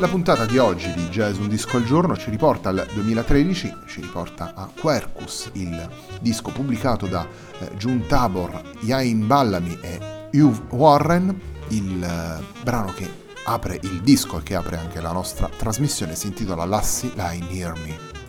La puntata di oggi di Jazz Un Disco al Giorno ci riporta al 2013, ci riporta a Quercus, il disco pubblicato da eh, June Tabor, Yain Ballamy e Hugh Warren, il eh, brano che apre il disco e che apre anche la nostra trasmissione si intitola Lassie Lie Near Me.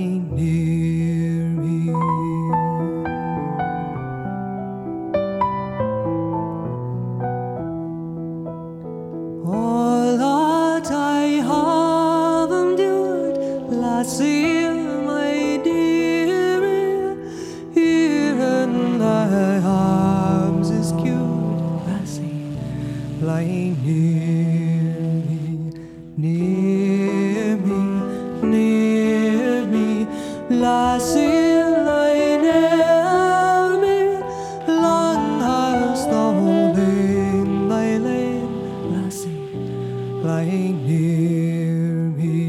near. lying near me.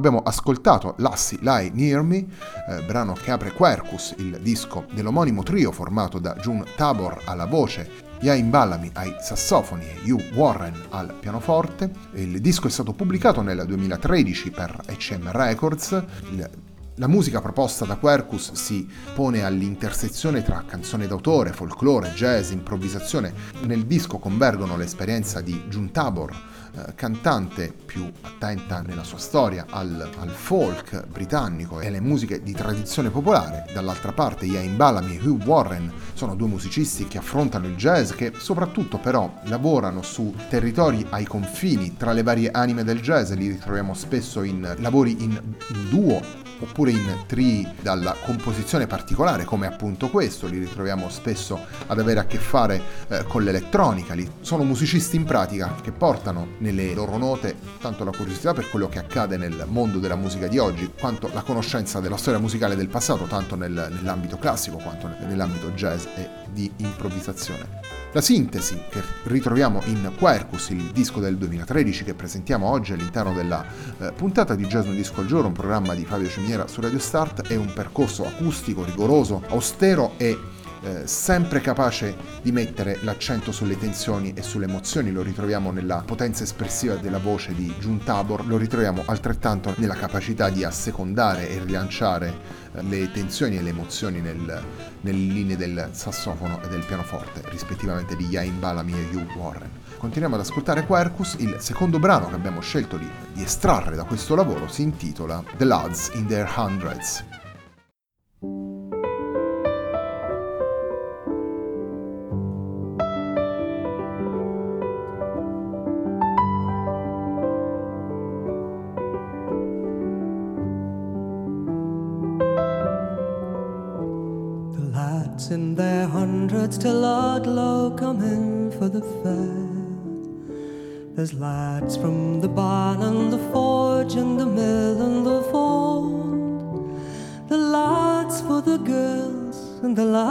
Abbiamo ascoltato Lassie Lie Near Me, eh, brano che apre Quercus, il disco dell'omonimo trio formato da June Tabor alla voce Yain Ballamy ai sassofoni e Hugh Warren al pianoforte. Il disco è stato pubblicato nel 2013 per HM Records. Il la musica proposta da Quercus si pone all'intersezione tra canzone d'autore, folklore, jazz, improvvisazione. Nel disco convergono l'esperienza di June Tabor, eh, cantante più attenta nella sua storia al, al, folk britannico e alle musiche di tradizione popolare. Dall'altra parte Ian Ballamy e Hugh Warren sono due musicisti che affrontano il jazz, che soprattutto però lavorano su territori ai confini tra le varie anime del jazz, li ritroviamo spesso in lavori in duo oppure in tri dalla composizione particolare come appunto questo, li ritroviamo spesso ad avere a che fare eh, con l'elettronica, li, sono musicisti in pratica che portano nelle loro note tanto la curiosità per quello che accade nel mondo della musica di oggi, quanto la conoscenza della storia musicale del passato, tanto nel, nell'ambito classico quanto nell'ambito jazz e di improvvisazione. La sintesi che ritroviamo in Quercus, il disco del 2013 che presentiamo oggi all'interno della eh, puntata di Jazz Un Disco al Giorno, un programma di Fabio Ciminiera su Radio Start, è un percorso acustico, rigoroso, austero e eh, sempre capace di mettere l'accento sulle tensioni e sulle emozioni, lo ritroviamo nella potenza espressiva della voce di Jun Tabor, lo ritroviamo altrettanto nella capacità di assecondare e rilanciare eh, le tensioni e le emozioni nel, nelle linee del sassofono e del pianoforte, rispettivamente di Yain Balami e Hugh Warren. Continuiamo ad ascoltare Quercus, il secondo brano che abbiamo scelto di, di estrarre da questo lavoro si intitola The Lads in Their Hundreds.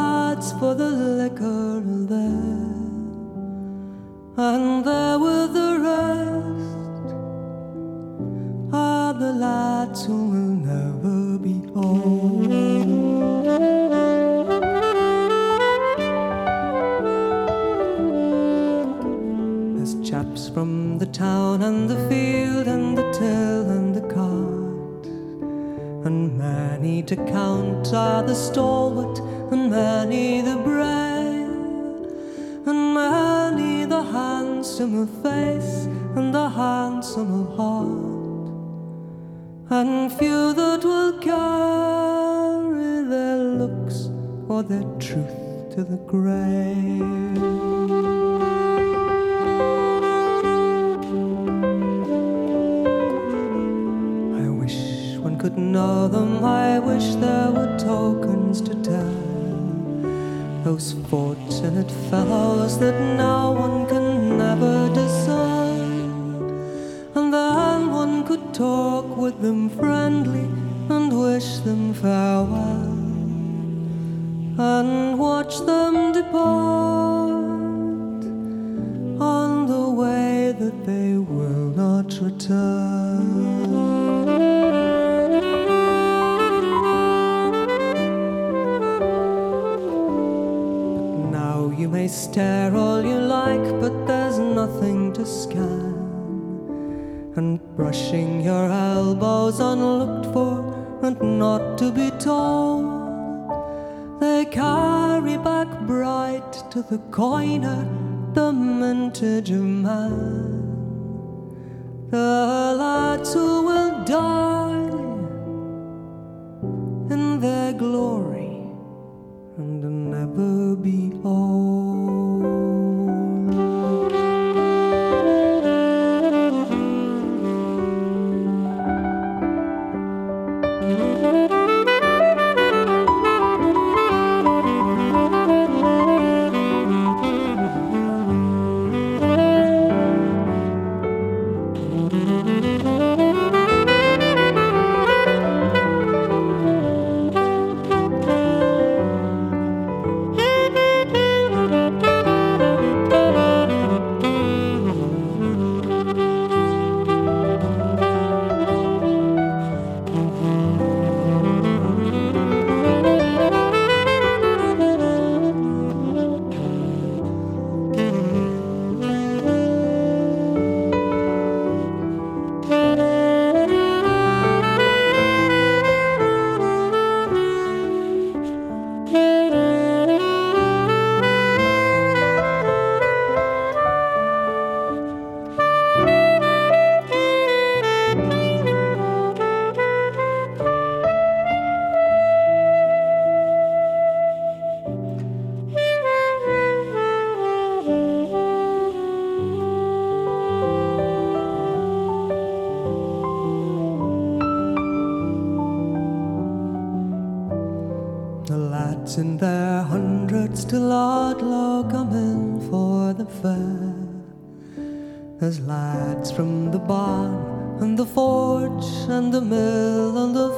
And for the liquor there. And there were the rest are the lads who will never be old. There's chaps from the town and the field and the till and the cart. And many to count are the stalwart, and many the brave, and many the handsome of face and the handsome of heart, and few that will carry their looks or their truth to the grave. I wish one could know them, I wish there were tokens to tell. Those fortunate fellows that no one can never discern. And then one could talk with them friendly and wish them farewell. And watch them depart on the way that they will not return. Coiner the mintage of man. The lads who will die in their glory and never be old. In their hundreds to Ludlow come in for the fair. There's lads from the barn and the forge and the mill and the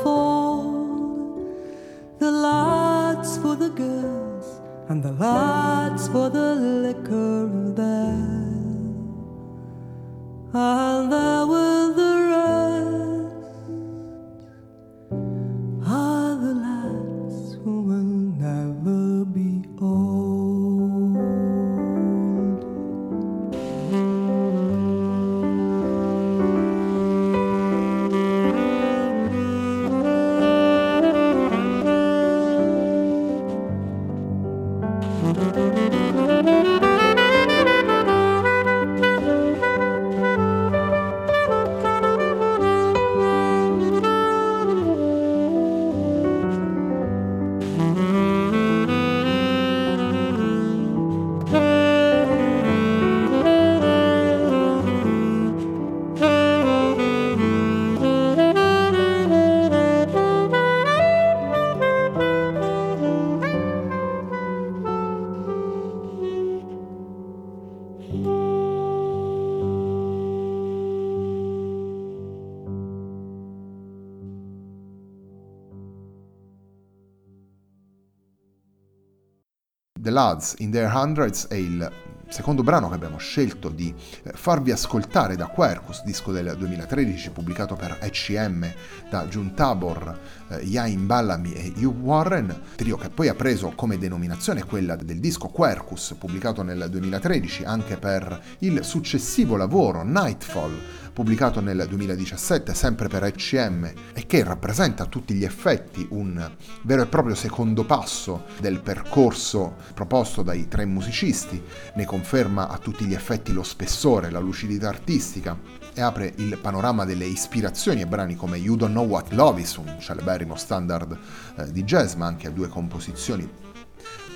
The Lads in Their Hundreds è il secondo brano che abbiamo scelto di eh, farvi ascoltare da Quercus, disco del 2013 pubblicato per ECM da June Tabor, eh, Yain Ballamy e Hugh Warren, trio che poi ha preso come denominazione quella del disco Quercus pubblicato nel 2013 anche per il successivo lavoro Nightfall pubblicato nel 2017 sempre per ECM e che rappresenta a tutti gli effetti un vero e proprio secondo passo del percorso proposto dai tre musicisti, ne conferma a tutti gli effetti lo spessore, la lucidità artistica e apre il panorama delle ispirazioni a brani come You Don't Know What Love Is, un celeberrimo standard eh, di jazz, ma anche a due composizioni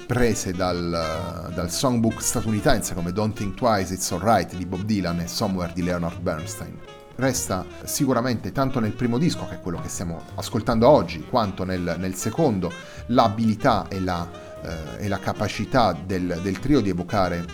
prese dal, dal, songbook statunitense come Don't Think Twice, It's Alright di Bob Dylan e Somewhere di Leonard Bernstein. Resta sicuramente tanto nel primo disco, che è quello che stiamo ascoltando oggi, quanto nel, nel secondo, l'abilità e la, eh, e la capacità del, del trio di evocare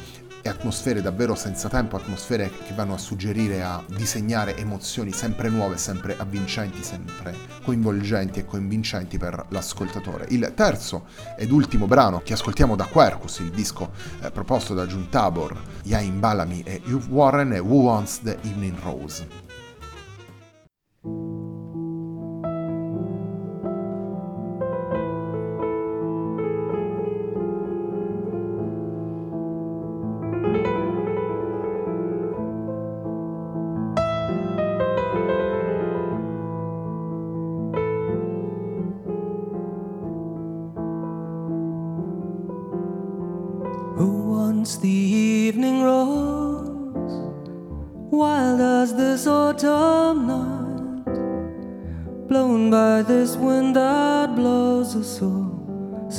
e atmosfere davvero senza tempo, atmosfere che vanno a suggerire a disegnare emozioni sempre nuove, sempre avvincenti, sempre coinvolgenti e convincenti per l'ascoltatore. Il terzo ed ultimo brano che ascoltiamo da Quercus, il disco eh, proposto da Jun Tabor, Yain Ballamy e Hugh Warren è Who Wants the Evening Rose. That's all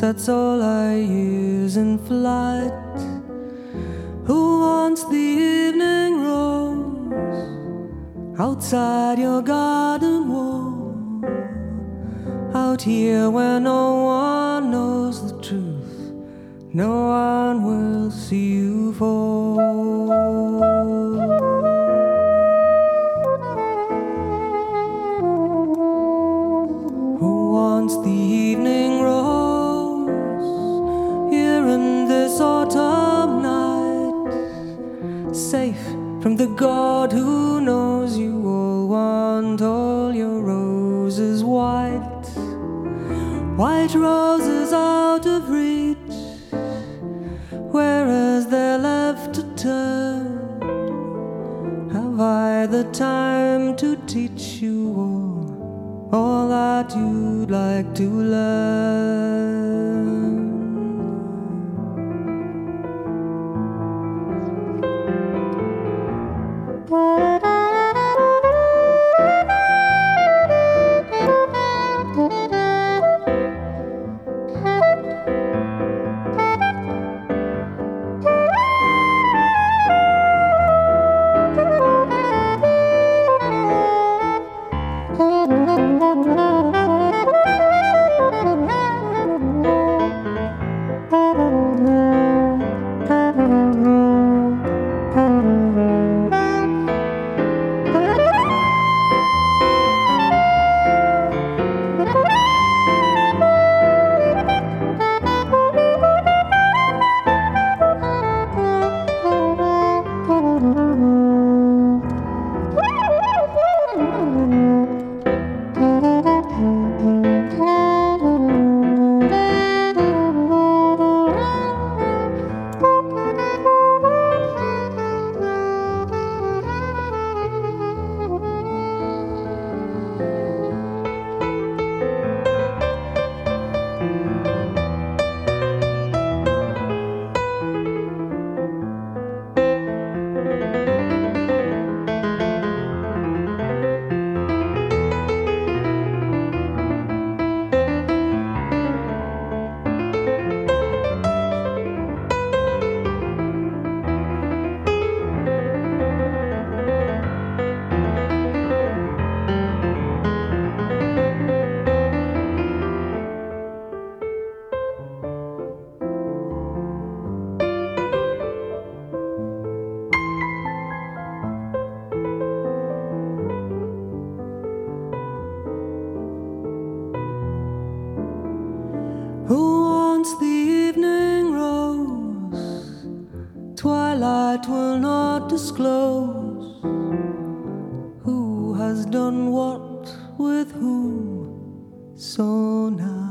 sets all I use in flight. Who wants the evening rose outside your garden wall? Out here where no one knows the truth, no one will see you time to teach you all, all that you'd like to learn? Once the evening rose, twilight will not disclose who has done what with whom. So now.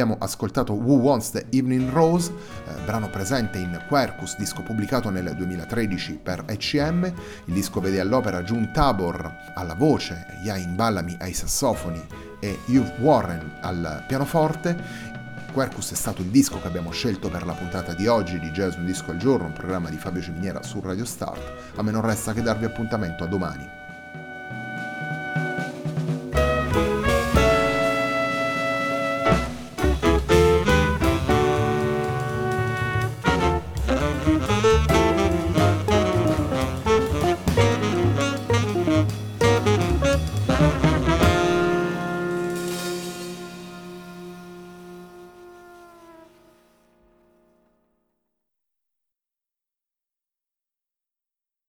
Abbiamo ascoltato Who Wants the Evening Rose, eh, brano presente in Quercus, disco pubblicato nel 2013 per ECM. Il disco vede all'opera June Tabor alla voce, Yain Ballamy ai sassofoni e Hugh Warren al pianoforte. Quercus è stato il disco che abbiamo scelto per la puntata di oggi di Jazz Un Disco al Giorno, un programma di Fabio Ciminiera su Radio Start. A me non resta che darvi appuntamento a domani.